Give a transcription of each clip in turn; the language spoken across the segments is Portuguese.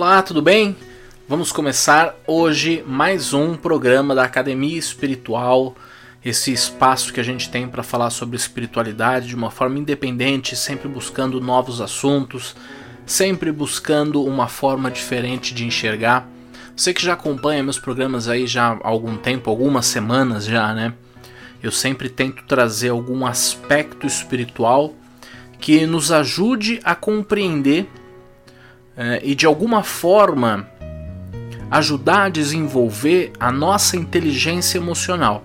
Olá, tudo bem? Vamos começar hoje mais um programa da Academia Espiritual, esse espaço que a gente tem para falar sobre espiritualidade de uma forma independente, sempre buscando novos assuntos, sempre buscando uma forma diferente de enxergar. Você que já acompanha meus programas aí já há algum tempo, algumas semanas já, né? Eu sempre tento trazer algum aspecto espiritual que nos ajude a compreender e de alguma forma ajudar a desenvolver a nossa inteligência emocional,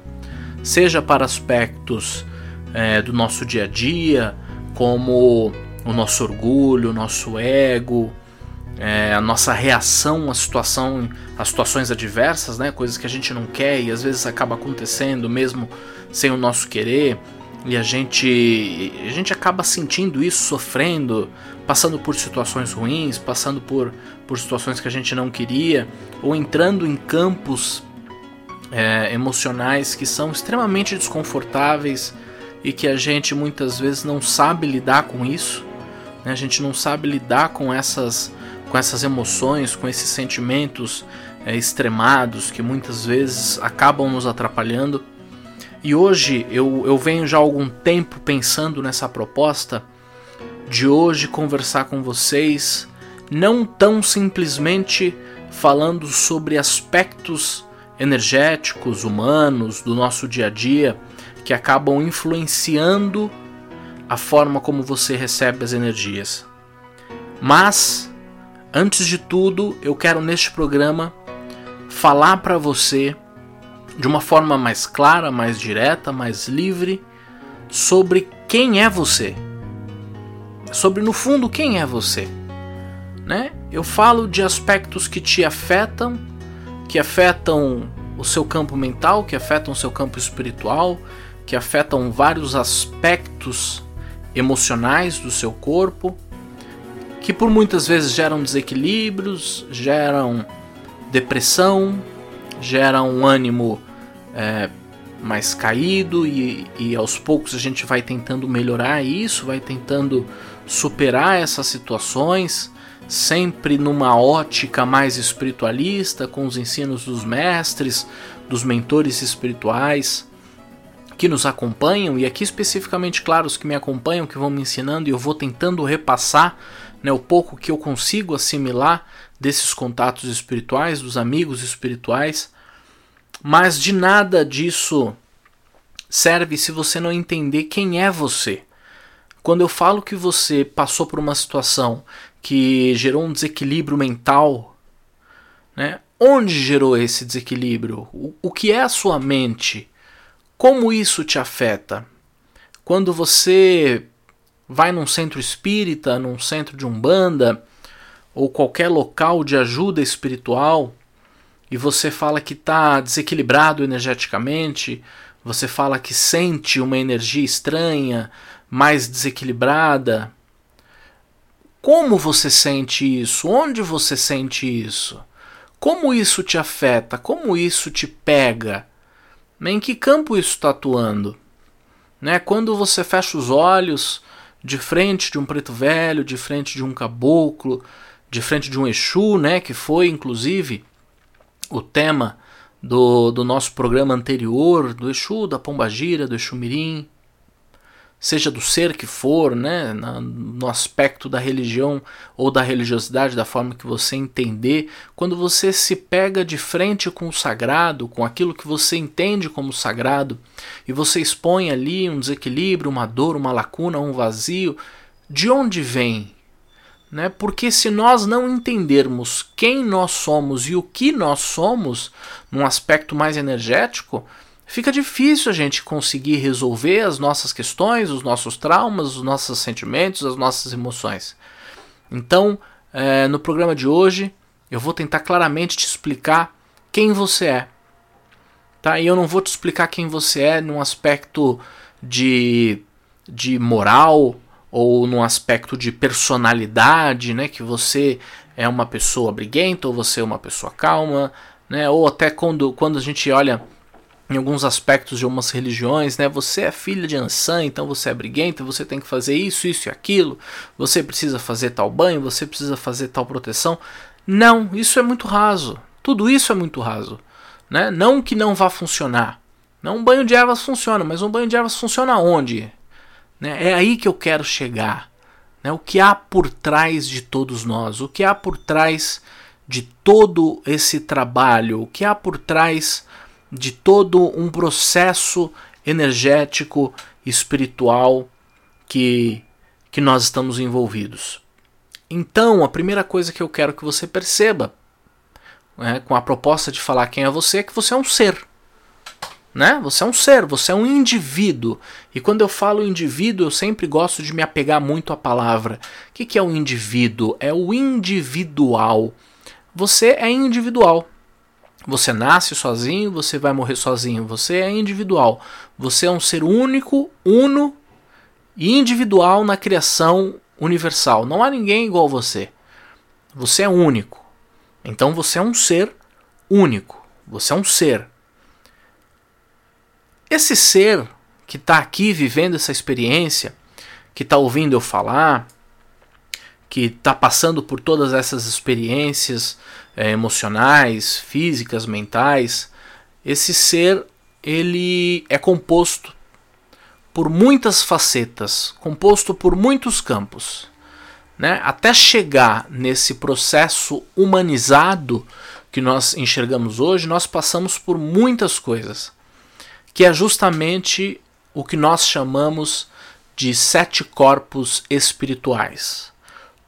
seja para aspectos é, do nosso dia a dia, como o nosso orgulho, o nosso ego, é, a nossa reação à situação, às situações adversas, né, coisas que a gente não quer e às vezes acaba acontecendo mesmo sem o nosso querer e a gente a gente acaba sentindo isso, sofrendo, passando por situações ruins, passando por, por situações que a gente não queria, ou entrando em campos é, emocionais que são extremamente desconfortáveis e que a gente muitas vezes não sabe lidar com isso, né? a gente não sabe lidar com essas, com essas emoções, com esses sentimentos é, extremados que muitas vezes acabam nos atrapalhando. E hoje eu, eu venho já há algum tempo pensando nessa proposta de hoje conversar com vocês, não tão simplesmente falando sobre aspectos energéticos, humanos do nosso dia a dia que acabam influenciando a forma como você recebe as energias. Mas, antes de tudo, eu quero neste programa falar para você de uma forma mais clara, mais direta, mais livre sobre quem é você sobre no fundo quem é você, né? Eu falo de aspectos que te afetam, que afetam o seu campo mental, que afetam o seu campo espiritual, que afetam vários aspectos emocionais do seu corpo, que por muitas vezes geram desequilíbrios, geram depressão, geram um ânimo é, mais caído e, e aos poucos a gente vai tentando melhorar isso, vai tentando superar essas situações, sempre numa ótica mais espiritualista, com os ensinos dos mestres, dos mentores espirituais que nos acompanham, e aqui especificamente, claro, os que me acompanham, que vão me ensinando, e eu vou tentando repassar né, o pouco que eu consigo assimilar desses contatos espirituais, dos amigos espirituais, mas de nada disso serve se você não entender quem é você. Quando eu falo que você passou por uma situação que gerou um desequilíbrio mental, né? Onde gerou esse desequilíbrio? O, o que é a sua mente? Como isso te afeta? Quando você vai num centro espírita, num centro de umbanda ou qualquer local de ajuda espiritual e você fala que está desequilibrado energeticamente, você fala que sente uma energia estranha, mais desequilibrada. Como você sente isso? Onde você sente isso? Como isso te afeta? Como isso te pega? Em que campo isso está atuando? Né? Quando você fecha os olhos de frente de um preto velho, de frente de um caboclo, de frente de um Exu, né? que foi inclusive o tema do, do nosso programa anterior, do Exu, da Pombagira, do Exu Mirim, seja do ser que for, né, no aspecto da religião ou da religiosidade, da forma que você entender, quando você se pega de frente com o sagrado, com aquilo que você entende como sagrado, e você expõe ali um desequilíbrio, uma dor, uma lacuna, um vazio, de onde vem? Né? Porque se nós não entendermos quem nós somos e o que nós somos, num aspecto mais energético, fica difícil a gente conseguir resolver as nossas questões, os nossos traumas, os nossos sentimentos, as nossas emoções. Então, é, no programa de hoje, eu vou tentar claramente te explicar quem você é. Tá? E eu não vou te explicar quem você é num aspecto de, de moral ou num aspecto de personalidade, né? que você é uma pessoa briguenta ou você é uma pessoa calma, né? ou até quando, quando a gente olha em alguns aspectos de algumas religiões, né? Você é filha de Ansan, então você é briguenta, você tem que fazer isso, isso e aquilo, você precisa fazer tal banho, você precisa fazer tal proteção. Não, isso é muito raso. Tudo isso é muito raso. Né? Não que não vá funcionar. Não um banho de ervas funciona, mas um banho de ervas funciona onde? Né? É aí que eu quero chegar. Né? O que há por trás de todos nós? O que há por trás de todo esse trabalho? O que há por trás de todo um processo energético, espiritual que, que nós estamos envolvidos? Então, a primeira coisa que eu quero que você perceba, né, com a proposta de falar quem é você, é que você é um ser. Né? Você é um ser, você é um indivíduo. E quando eu falo indivíduo, eu sempre gosto de me apegar muito à palavra. O que, que é o indivíduo? É o individual. Você é individual. Você nasce sozinho, você vai morrer sozinho. Você é individual. Você é um ser único, uno e individual na criação universal. Não há ninguém igual a você. Você é único. Então você é um ser único. Você é um ser. Esse ser que está aqui vivendo essa experiência, que está ouvindo eu falar, que está passando por todas essas experiências é, emocionais, físicas, mentais, esse ser ele é composto por muitas facetas, composto por muitos campos. Né? Até chegar nesse processo humanizado que nós enxergamos hoje, nós passamos por muitas coisas que é justamente o que nós chamamos de sete corpos espirituais.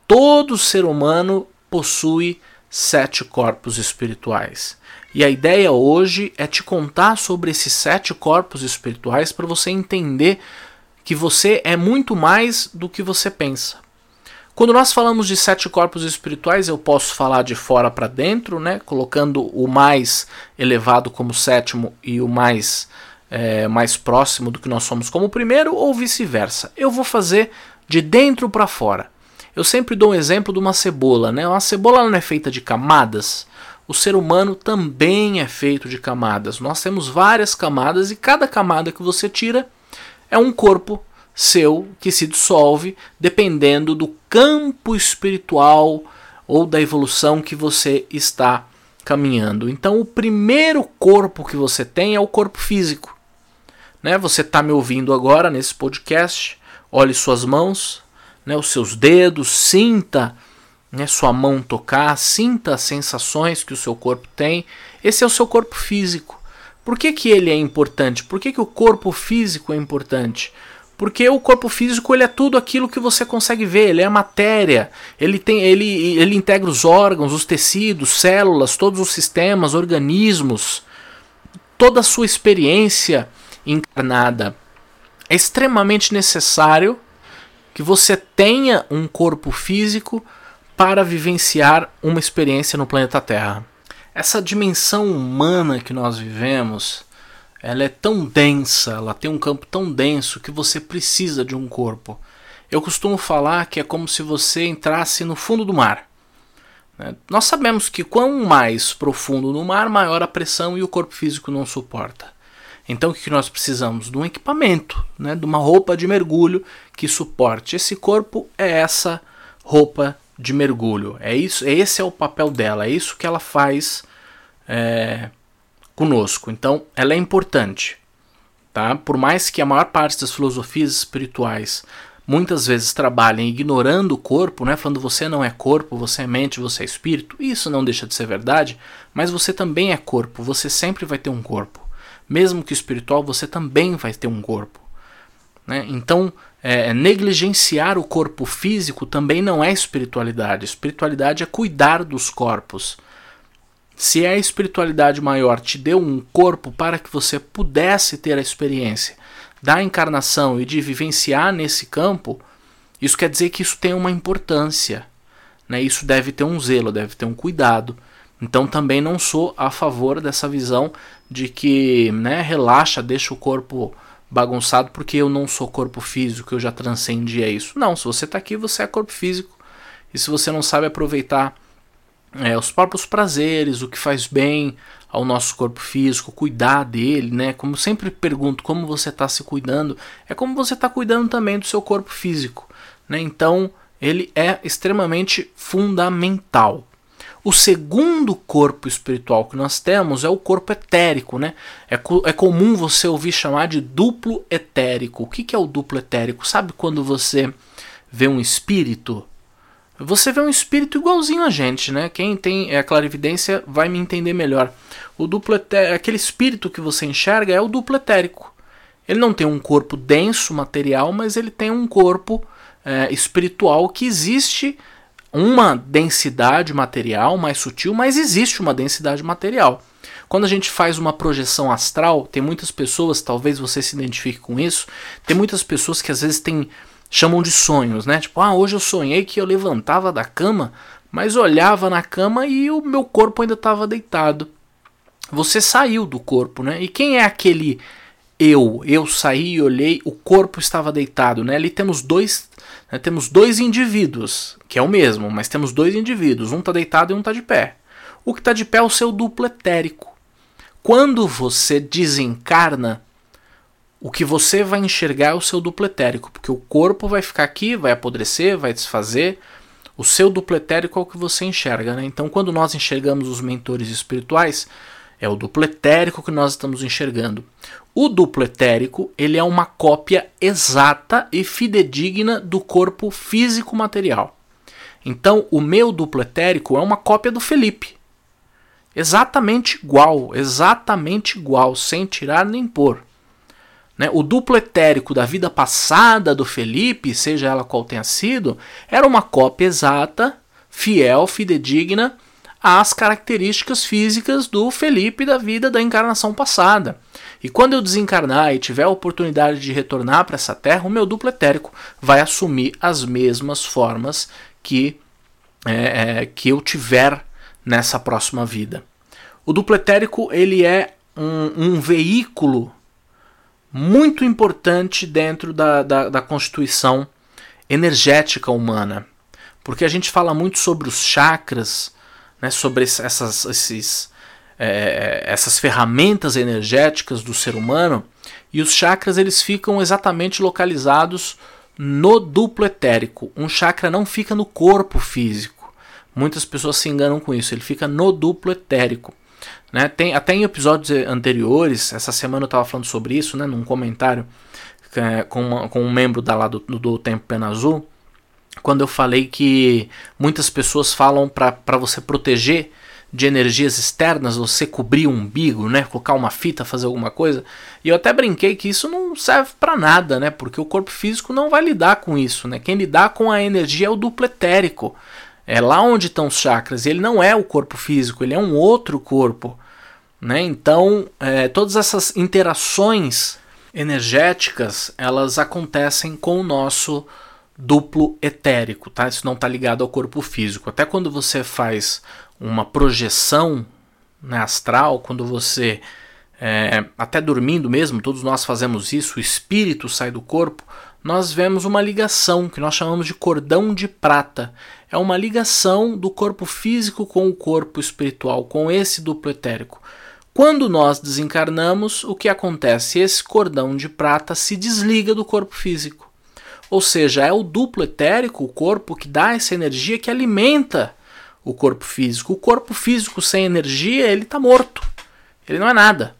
Todo ser humano possui sete corpos espirituais. E a ideia hoje é te contar sobre esses sete corpos espirituais para você entender que você é muito mais do que você pensa. Quando nós falamos de sete corpos espirituais, eu posso falar de fora para dentro, né, colocando o mais elevado como sétimo e o mais é, mais próximo do que nós somos como primeiro, ou vice-versa. Eu vou fazer de dentro para fora. Eu sempre dou um exemplo de uma cebola, né? Uma cebola não é feita de camadas. O ser humano também é feito de camadas. Nós temos várias camadas e cada camada que você tira é um corpo seu que se dissolve dependendo do campo espiritual ou da evolução que você está caminhando. Então, o primeiro corpo que você tem é o corpo físico. Né? Você está me ouvindo agora nesse podcast, olhe suas mãos, né, os seus dedos, sinta né, sua mão tocar, sinta as sensações que o seu corpo tem. Esse é o seu corpo físico. Por que, que ele é importante? Por que, que o corpo físico é importante? Porque o corpo físico ele é tudo aquilo que você consegue ver, ele é matéria, ele tem ele, ele integra os órgãos, os tecidos, células, todos os sistemas, organismos, toda a sua experiência encarnada. É extremamente necessário que você tenha um corpo físico para vivenciar uma experiência no planeta Terra. Essa dimensão humana que nós vivemos, ela é tão densa, ela tem um campo tão denso que você precisa de um corpo. Eu costumo falar que é como se você entrasse no fundo do mar. Né? Nós sabemos que quanto mais profundo no mar, maior a pressão e o corpo físico não suporta. Então o que nós precisamos? De um equipamento, né? de uma roupa de mergulho que suporte. Esse corpo é essa roupa de mergulho. É isso, esse é o papel dela, é isso que ela faz é, conosco. Então ela é importante. Tá? Por mais que a maior parte das filosofias espirituais muitas vezes trabalhem ignorando o corpo, né? falando você não é corpo, você é mente, você é espírito, isso não deixa de ser verdade, mas você também é corpo, você sempre vai ter um corpo mesmo que espiritual, você também vai ter um corpo. Né? Então, é, negligenciar o corpo físico também não é espiritualidade. Espiritualidade é cuidar dos corpos. Se a espiritualidade maior te deu um corpo para que você pudesse ter a experiência da encarnação e de vivenciar nesse campo, isso quer dizer que isso tem uma importância. Né? Isso deve ter um zelo, deve ter um cuidado. Então também não sou a favor dessa visão de que né, relaxa, deixa o corpo bagunçado porque eu não sou corpo físico, eu já transcendi a isso. Não, se você está aqui, você é corpo físico. E se você não sabe aproveitar é, os próprios prazeres, o que faz bem ao nosso corpo físico, cuidar dele, né? Como sempre pergunto, como você está se cuidando? É como você está cuidando também do seu corpo físico, né? Então, ele é extremamente fundamental. O segundo corpo espiritual que nós temos é o corpo etérico, né? É, é comum você ouvir chamar de duplo etérico. O que, que é o duplo etérico? Sabe quando você vê um espírito? Você vê um espírito igualzinho a gente, né? Quem tem a clarividência vai me entender melhor. O duplo etérico, aquele espírito que você enxerga é o duplo etérico. Ele não tem um corpo denso, material, mas ele tem um corpo é, espiritual que existe uma densidade material mais sutil, mas existe uma densidade material. Quando a gente faz uma projeção astral, tem muitas pessoas, talvez você se identifique com isso, tem muitas pessoas que às vezes tem, chamam de sonhos, né? Tipo, ah, hoje eu sonhei que eu levantava da cama, mas olhava na cama e o meu corpo ainda estava deitado. Você saiu do corpo, né? E quem é aquele eu? Eu saí e olhei, o corpo estava deitado, né? Ali temos dois né, temos dois indivíduos, que é o mesmo, mas temos dois indivíduos, um está deitado e um está de pé. O que está de pé é o seu duplo etérico. Quando você desencarna, o que você vai enxergar é o seu duplo etérico, porque o corpo vai ficar aqui, vai apodrecer, vai desfazer. O seu duplo etérico é o que você enxerga. Né? Então, quando nós enxergamos os mentores espirituais, é o duplo etérico que nós estamos enxergando. O duplo etérico ele é uma cópia exata e fidedigna do corpo físico material. Então, o meu duplo etérico é uma cópia do Felipe. Exatamente igual, exatamente igual, sem tirar nem pôr. Né? O duplo etérico da vida passada do Felipe, seja ela qual tenha sido, era uma cópia exata, fiel, fidedigna às características físicas do Felipe da vida da encarnação passada. E quando eu desencarnar e tiver a oportunidade de retornar para essa terra, o meu duplo etérico vai assumir as mesmas formas que, é, é, que eu tiver nessa próxima vida. O duplo etérico ele é um, um veículo muito importante dentro da, da, da constituição energética humana. Porque a gente fala muito sobre os chakras, né, sobre essas, esses, é, essas ferramentas energéticas do ser humano e os chakras eles ficam exatamente localizados no duplo etérico. Um chakra não fica no corpo físico. Muitas pessoas se enganam com isso. Ele fica no duplo etérico. Né? Tem, até em episódios anteriores, essa semana eu estava falando sobre isso, né, num comentário é, com, uma, com um membro da lá do, do Tempo Pena Azul, quando eu falei que muitas pessoas falam para você proteger de energias externas, você cobrir o umbigo, né, colocar uma fita, fazer alguma coisa. E eu até brinquei que isso não serve para nada, né, porque o corpo físico não vai lidar com isso, né? Quem lidar com a energia é o duplo etérico. É lá onde estão os chakras. Ele não é o corpo físico, ele é um outro corpo, né? Então, é, todas essas interações energéticas, elas acontecem com o nosso duplo etérico, tá? Isso não está ligado ao corpo físico. Até quando você faz uma projeção né, astral, quando você é, até dormindo mesmo, todos nós fazemos isso, o espírito sai do corpo, nós vemos uma ligação que nós chamamos de cordão de prata. É uma ligação do corpo físico com o corpo espiritual, com esse duplo etérico. Quando nós desencarnamos, o que acontece? Esse cordão de prata se desliga do corpo físico. Ou seja, é o duplo etérico, o corpo, que dá essa energia que alimenta o corpo físico. O corpo físico sem energia, ele está morto. Ele não é nada.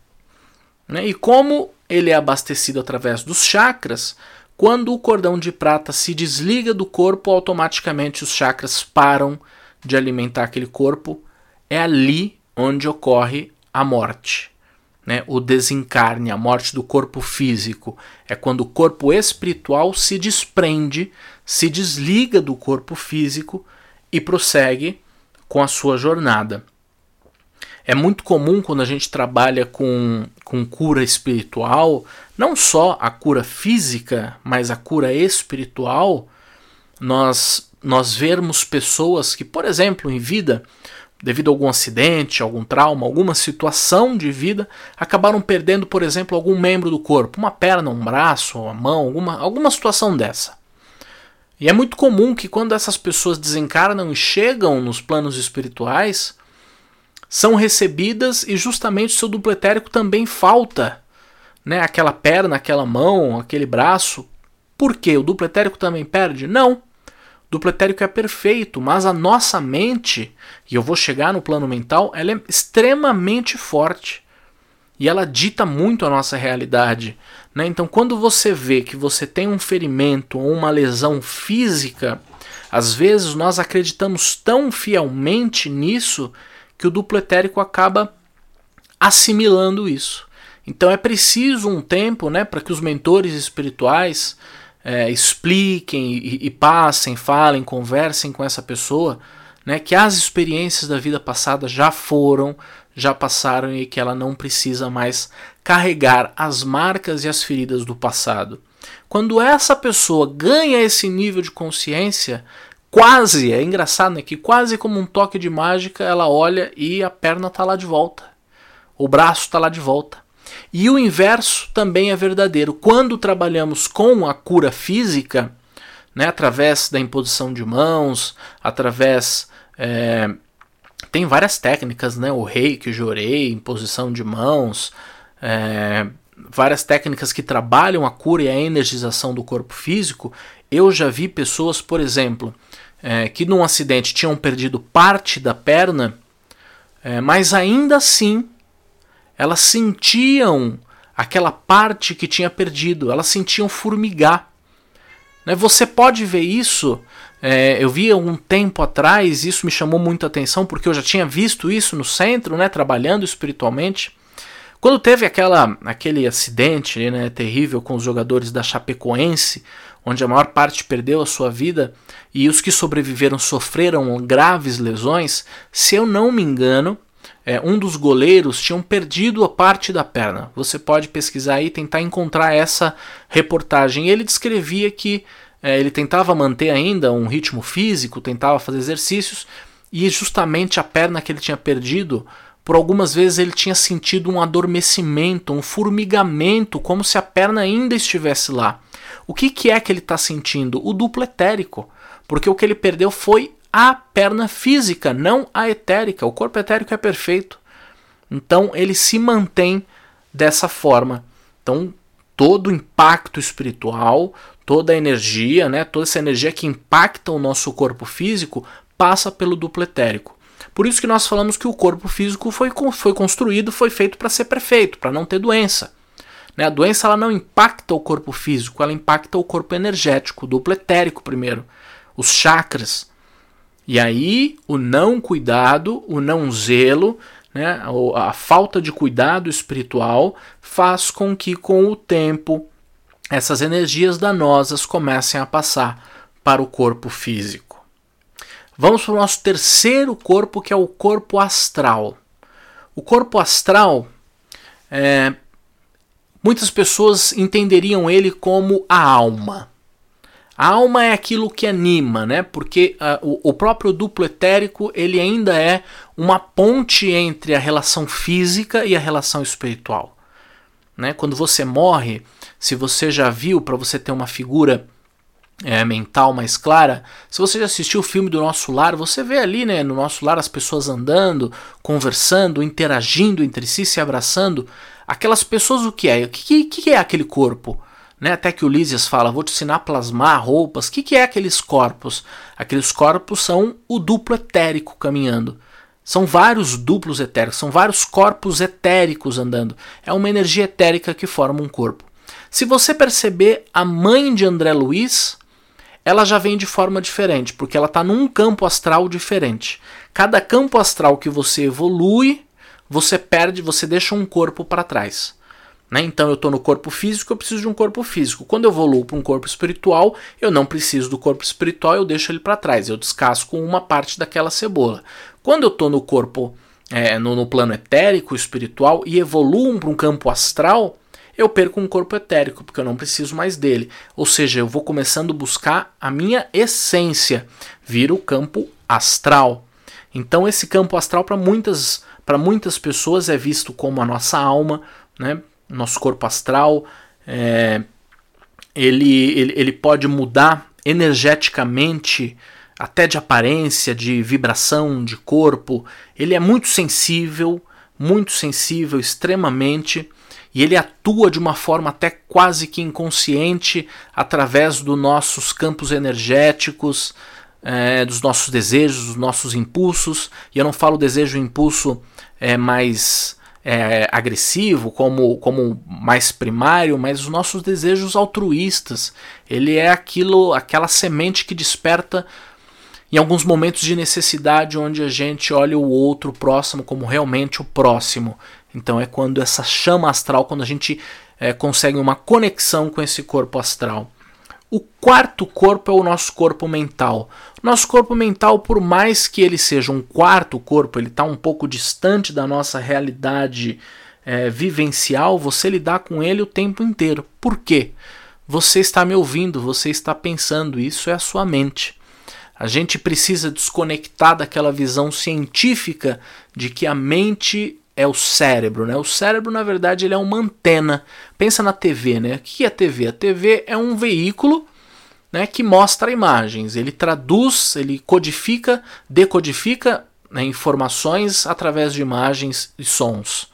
Né? E como ele é abastecido através dos chakras, quando o cordão de prata se desliga do corpo, automaticamente os chakras param de alimentar aquele corpo. É ali onde ocorre a morte né, o desencarne, a morte do corpo físico, é quando o corpo espiritual se desprende, se desliga do corpo físico e prossegue com a sua jornada. É muito comum quando a gente trabalha com, com cura espiritual, não só a cura física, mas a cura espiritual, nós, nós vermos pessoas que, por exemplo, em vida, devido a algum acidente, algum trauma, alguma situação de vida, acabaram perdendo, por exemplo, algum membro do corpo, uma perna, um braço, uma mão, alguma, alguma situação dessa. E é muito comum que quando essas pessoas desencarnam e chegam nos planos espirituais, são recebidas e justamente o seu duplo etérico também falta. Né? Aquela perna, aquela mão, aquele braço. Por quê? O duplo etérico também perde? Não. Duplo etérico é perfeito, mas a nossa mente, e eu vou chegar no plano mental, ela é extremamente forte. E ela dita muito a nossa realidade. Né? Então, quando você vê que você tem um ferimento ou uma lesão física, às vezes nós acreditamos tão fielmente nisso que o duplo etérico acaba assimilando isso. Então é preciso um tempo né, para que os mentores espirituais é, expliquem e, e, passem, falem, conversem com essa pessoa, né, que as experiências da vida passada já foram, já passaram e que ela não precisa mais carregar as marcas e as feridas do passado. Quando essa pessoa ganha esse nível de consciência, quase, é engraçado, né, que quase como um toque de mágica, ela olha e a perna está lá de volta. O braço está lá de volta. E o inverso também é verdadeiro. Quando trabalhamos com a cura física, né, através da imposição de mãos, através é, tem várias técnicas, né? O reiki, o jorei, imposição de mãos, é, várias técnicas que trabalham a cura e a energização do corpo físico. Eu já vi pessoas, por exemplo, é, que num acidente tinham perdido parte da perna, é, mas ainda assim elas sentiam aquela parte que tinha perdido, elas sentiam formigar. Né? Você pode ver isso é, eu vi um tempo atrás, isso me chamou muita atenção, porque eu já tinha visto isso no centro, né, trabalhando espiritualmente. Quando teve aquela, aquele acidente né, terrível com os jogadores da Chapecoense, onde a maior parte perdeu a sua vida e os que sobreviveram sofreram graves lesões, se eu não me engano, é, um dos goleiros tinham perdido a parte da perna. Você pode pesquisar e tentar encontrar essa reportagem. Ele descrevia que é, ele tentava manter ainda um ritmo físico, tentava fazer exercícios, e justamente a perna que ele tinha perdido, por algumas vezes ele tinha sentido um adormecimento, um formigamento, como se a perna ainda estivesse lá. O que, que é que ele está sentindo? O duplo etérico. Porque o que ele perdeu foi a perna física, não a etérica. O corpo etérico é perfeito. Então ele se mantém dessa forma. Então todo impacto espiritual, toda a energia, né, toda essa energia que impacta o nosso corpo físico passa pelo duplo etérico. Por isso que nós falamos que o corpo físico foi, foi construído, foi feito para ser perfeito, para não ter doença. Né? A doença ela não impacta o corpo físico, ela impacta o corpo energético, o duplo etérico primeiro, os chakras. E aí o não cuidado, o não zelo, né, a falta de cuidado espiritual faz com que com o tempo essas energias danosas comecem a passar para o corpo físico. Vamos para o nosso terceiro corpo, que é o corpo astral. O corpo astral, é, muitas pessoas entenderiam ele como a alma. A alma é aquilo que anima, né? Porque uh, o, o, próprio duplo etérico ele ainda é uma ponte entre a relação física e a relação espiritual. Né? Quando você morre, se você já viu, para você ter uma figura é, mental mais clara, se você já assistiu o filme do Nosso Lar, você vê ali né, no Nosso Lar as pessoas andando, conversando, interagindo entre si, se abraçando. Aquelas pessoas, o que é? O que, que é aquele corpo? Né? Até que Lísias fala, vou te ensinar a plasmar roupas. O que, que é aqueles corpos? Aqueles corpos são o duplo etérico caminhando. São vários duplos etéricos, são vários corpos etéricos andando. É uma energia etérica que forma um corpo. Se você perceber, a mãe de André Luiz, ela já vem de forma diferente, porque ela está num campo astral diferente. Cada campo astral que você evolui, você perde, você deixa um corpo para trás. Né? Então eu estou no corpo físico, eu preciso de um corpo físico. Quando eu evoluo para um corpo espiritual, eu não preciso do corpo espiritual, eu deixo ele para trás, eu descasco uma parte daquela cebola. Quando eu estou no corpo, é, no, no plano etérico, espiritual, e evoluo para um campo astral, eu perco um corpo etérico, porque eu não preciso mais dele. Ou seja, eu vou começando a buscar a minha essência, vira o campo astral. Então esse campo astral para muitas muitas pessoas é visto como a nossa alma, né? Nosso corpo astral, é, ele, ele, ele pode mudar energeticamente, até de aparência, de vibração, de corpo. Ele é muito sensível, muito sensível, extremamente e ele atua de uma forma até quase que inconsciente através dos nossos campos energéticos, é, dos nossos desejos, dos nossos impulsos. E eu não falo desejo e impulso é, mais é, agressivo, como, como mais primário, mas os nossos desejos altruístas. Ele é aquilo, aquela semente que desperta em alguns momentos de necessidade onde a gente olha o outro próximo como realmente o próximo. Então é quando essa chama astral, quando a gente é, consegue uma conexão com esse corpo astral. O quarto corpo é o nosso corpo mental. Nosso corpo mental, por mais que ele seja um quarto corpo, ele está um pouco distante da nossa realidade é, vivencial, você lidar com ele o tempo inteiro. Por quê? Você está me ouvindo, você está pensando, isso é a sua mente. A gente precisa desconectar daquela visão científica de que a mente é o cérebro, né? O cérebro, na verdade, ele é uma antena. Pensa na TV, né? O que é a TV? A TV é um veículo né, que mostra imagens. Ele traduz, ele codifica, decodifica né, informações através de imagens e sons.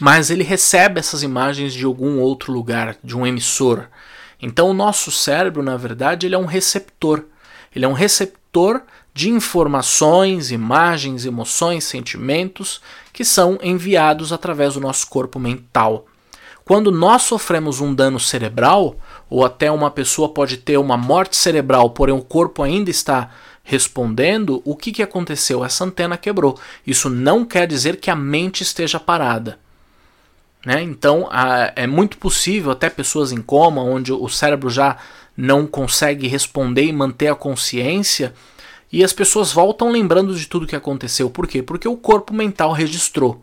Mas ele recebe essas imagens de algum outro lugar, de um emissor. Então o nosso cérebro, na verdade, ele é um receptor. Ele é um receptor de informações, imagens, emoções, sentimentos que são enviados através do nosso corpo mental. Quando nós sofremos um dano cerebral, ou até uma pessoa pode ter uma morte cerebral, porém o corpo ainda está respondendo, o que, que aconteceu? Essa antena quebrou. Isso não quer dizer que a mente esteja parada. Né? Então a, é muito possível, até pessoas em coma, onde o cérebro já não consegue responder e manter a consciência, e as pessoas voltam lembrando de tudo que aconteceu. Por quê? Porque o corpo mental registrou.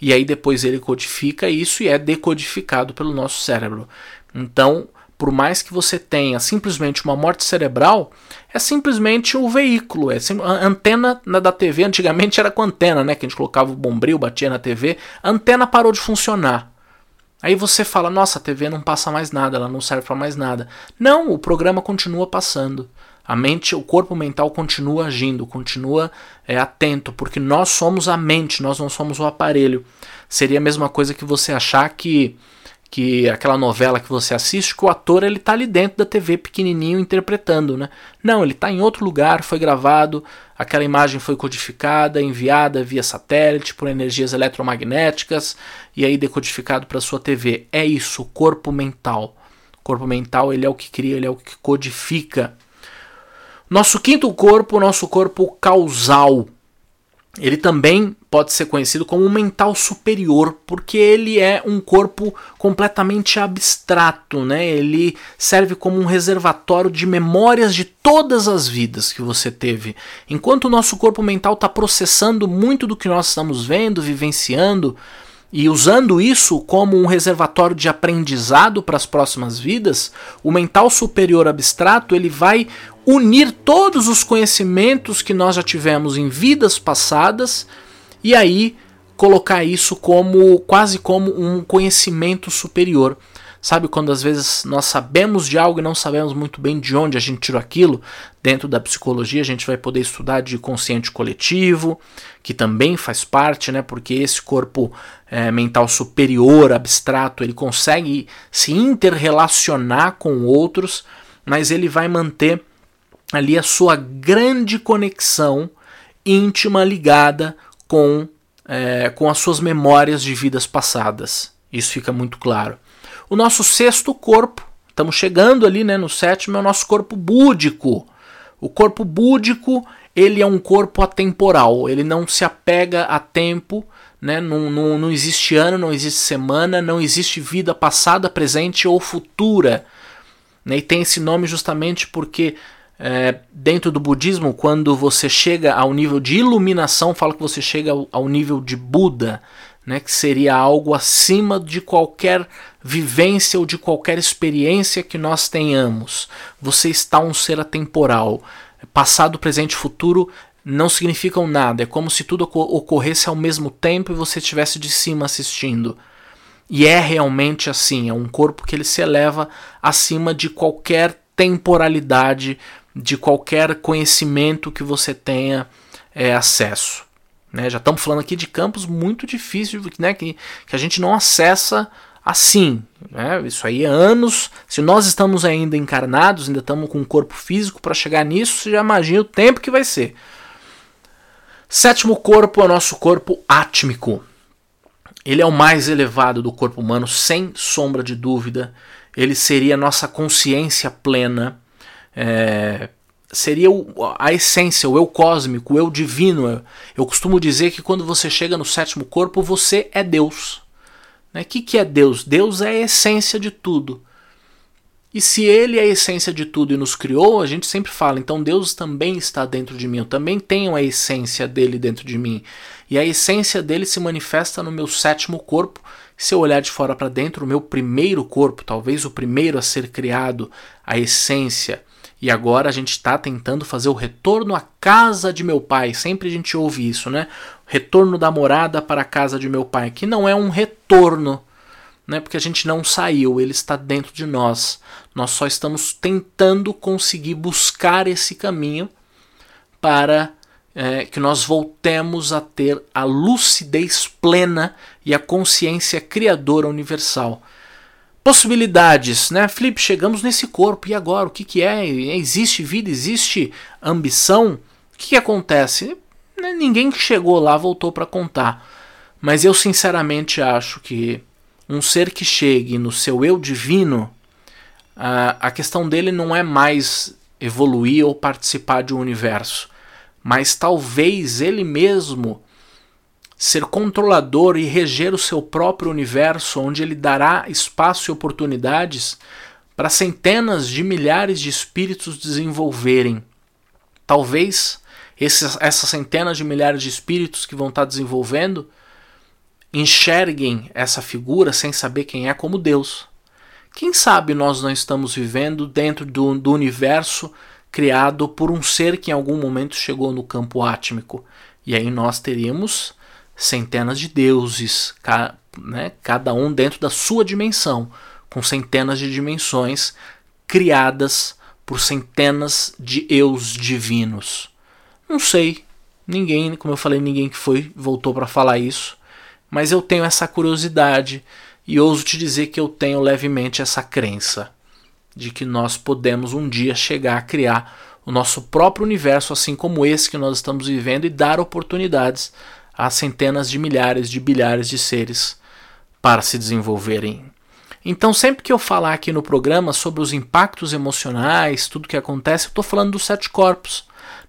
E aí depois ele codifica isso e é decodificado pelo nosso cérebro. Então, por mais que você tenha simplesmente uma morte cerebral, é simplesmente o veículo. É a antena da TV antigamente era com antena, né? Que a gente colocava o bombril, batia na TV. A antena parou de funcionar. Aí você fala, nossa, a TV não passa mais nada, ela não serve para mais nada. Não, o programa continua passando. A mente, o corpo mental continua agindo, continua é, atento, porque nós somos a mente, nós não somos o aparelho. Seria a mesma coisa que você achar que que aquela novela que você assiste, que o ator ele tá ali dentro da TV pequenininho interpretando, né? Não, ele está em outro lugar, foi gravado, aquela imagem foi codificada, enviada via satélite por energias eletromagnéticas e aí decodificado para sua TV. É isso, corpo mental. O corpo mental ele é o que cria, ele é o que codifica nosso quinto corpo, nosso corpo causal. Ele também pode ser conhecido como um mental superior, porque ele é um corpo completamente abstrato, né? Ele serve como um reservatório de memórias de todas as vidas que você teve. Enquanto o nosso corpo mental está processando muito do que nós estamos vendo, vivenciando, e usando isso como um reservatório de aprendizado para as próximas vidas, o mental superior abstrato ele vai unir todos os conhecimentos que nós já tivemos em vidas passadas e aí colocar isso como quase como um conhecimento superior. Sabe quando às vezes nós sabemos de algo e não sabemos muito bem de onde a gente tirou aquilo? Dentro da psicologia a gente vai poder estudar de consciente coletivo, que também faz parte, né? Porque esse corpo é, mental superior, abstrato, ele consegue se interrelacionar com outros, mas ele vai manter ali a sua grande conexão íntima ligada com, é, com as suas memórias de vidas passadas. Isso fica muito claro. O nosso sexto corpo, estamos chegando ali né, no sétimo, é o nosso corpo búdico. O corpo búdico ele é um corpo atemporal, ele não se apega a tempo, né? não, não, não existe ano, não existe semana, não existe vida passada, presente ou futura. Né? E tem esse nome justamente porque é, dentro do budismo, quando você chega ao nível de iluminação, fala que você chega ao, ao nível de Buda né, que seria algo acima de qualquer vivência ou de qualquer experiência que nós tenhamos. Você está um ser atemporal. Passado, presente e futuro não significam nada. É como se tudo ocorresse ao mesmo tempo e você estivesse de cima assistindo. E é realmente assim, é um corpo que ele se eleva acima de qualquer temporalidade, de qualquer conhecimento que você tenha é, acesso. Né? Já estamos falando aqui de campos muito difíceis né? que, que a gente não acessa assim. Né? Isso aí é anos. Se nós estamos ainda encarnados, ainda estamos com um corpo físico para chegar nisso, você já imagina o tempo que vai ser. Sétimo corpo é o nosso corpo átmico. Ele é o mais elevado do corpo humano, sem sombra de dúvida. Ele seria a nossa consciência plena. É, seria o, a essência, o eu cósmico, o eu divino. Eu costumo dizer que quando você chega no sétimo corpo, você é Deus. O né? que, que é Deus? Deus é a essência de tudo. E se ele é a essência de tudo e nos criou, a gente sempre fala, então Deus também está dentro de mim, eu também tenho a essência dele dentro de mim. E a essência dele se manifesta no meu sétimo corpo. Se eu olhar de fora para dentro, o meu primeiro corpo, talvez o primeiro a ser criado, a essência, e agora a gente está tentando fazer o retorno à casa de meu pai. Sempre a gente ouve isso, né? Retorno da morada para a casa de meu pai, que não é um retorno, né? Porque a gente não saiu, ele está dentro de nós. Nós só estamos tentando conseguir buscar esse caminho para é, que nós voltemos a ter a lucidez plena e a consciência criadora universal possibilidades, né? Felipe, chegamos nesse corpo e agora o que, que é? Existe vida? Existe ambição? O que, que acontece? Né, ninguém que chegou lá voltou para contar. Mas eu sinceramente acho que um ser que chegue no seu eu divino, a questão dele não é mais evoluir ou participar de um universo, mas talvez ele mesmo ser controlador e reger o seu próprio universo, onde ele dará espaço e oportunidades para centenas de milhares de espíritos desenvolverem. Talvez esses, essas centenas de milhares de espíritos que vão estar desenvolvendo enxerguem essa figura sem saber quem é como Deus. Quem sabe nós não estamos vivendo dentro do, do universo criado por um ser que em algum momento chegou no campo átmico. E aí nós teríamos centenas de deuses, né, cada um dentro da sua dimensão, com centenas de dimensões criadas por centenas de eus divinos. Não sei, ninguém, como eu falei, ninguém que foi voltou para falar isso, mas eu tenho essa curiosidade e ouso te dizer que eu tenho levemente essa crença de que nós podemos um dia chegar a criar o nosso próprio universo, assim como esse que nós estamos vivendo, e dar oportunidades a centenas de milhares de bilhares de seres para se desenvolverem. Então, sempre que eu falar aqui no programa sobre os impactos emocionais, tudo que acontece, eu estou falando dos sete corpos.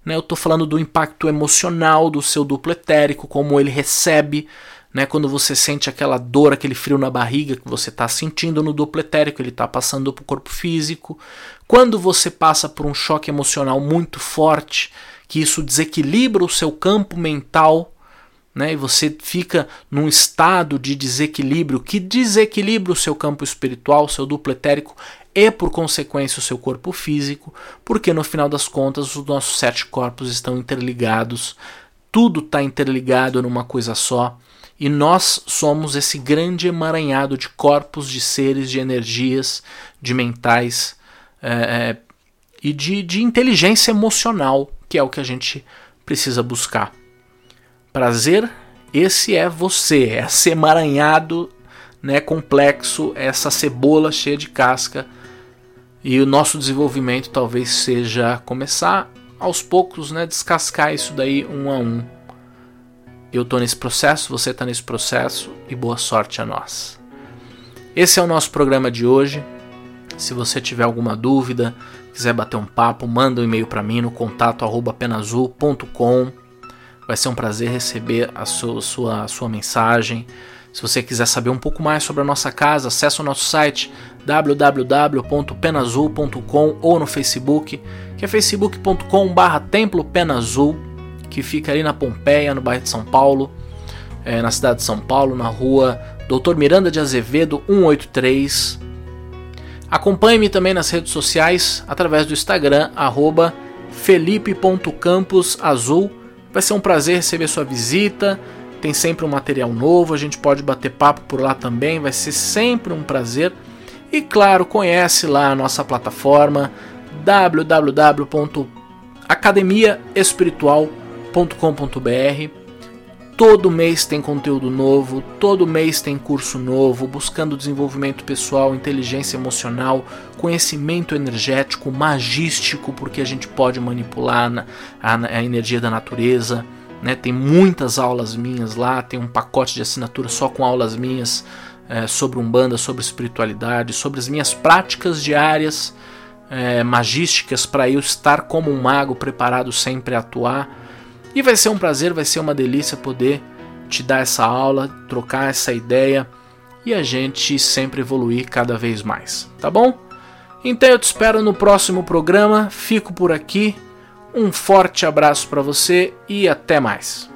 Né? Eu estou falando do impacto emocional do seu duplo etérico, como ele recebe né, quando você sente aquela dor, aquele frio na barriga que você está sentindo no duplo etérico, ele está passando para o corpo físico. Quando você passa por um choque emocional muito forte, que isso desequilibra o seu campo mental, né, e você fica num estado de desequilíbrio que desequilibra o seu campo espiritual, seu duplo etérico e, por consequência, o seu corpo físico, porque no final das contas os nossos sete corpos estão interligados, tudo está interligado numa coisa só, e nós somos esse grande emaranhado de corpos, de seres, de energias, de mentais é, e de, de inteligência emocional, que é o que a gente precisa buscar. Prazer, esse é você, é ser emaranhado, né, complexo, essa cebola cheia de casca. E o nosso desenvolvimento talvez seja começar aos poucos, né, descascar isso daí um a um. Eu estou nesse processo, você está nesse processo e boa sorte a nós. Esse é o nosso programa de hoje. Se você tiver alguma dúvida, quiser bater um papo, manda um e-mail para mim no contato penazul.com Vai ser um prazer receber a sua, sua, sua mensagem. Se você quiser saber um pouco mais sobre a nossa casa, acesse o nosso site www.penazul.com ou no Facebook, que é facebook.com.br Templo Penazul, que fica ali na Pompeia, no bairro de São Paulo, é, na cidade de São Paulo, na rua Doutor Miranda de Azevedo 183. Acompanhe-me também nas redes sociais através do Instagram, arroba felipe.camposazul.com Vai ser um prazer receber sua visita. Tem sempre um material novo, a gente pode bater papo por lá também, vai ser sempre um prazer. E claro, conhece lá a nossa plataforma www.academiaespiritual.com.br. Todo mês tem conteúdo novo, todo mês tem curso novo, buscando desenvolvimento pessoal, inteligência emocional, conhecimento energético, magístico, porque a gente pode manipular a, a energia da natureza. Né? Tem muitas aulas minhas lá, tem um pacote de assinatura só com aulas minhas é, sobre Umbanda, sobre espiritualidade, sobre as minhas práticas diárias é, magísticas para eu estar como um mago preparado sempre a atuar e vai ser um prazer, vai ser uma delícia poder te dar essa aula, trocar essa ideia e a gente sempre evoluir cada vez mais, tá bom? Então eu te espero no próximo programa, fico por aqui. Um forte abraço para você e até mais.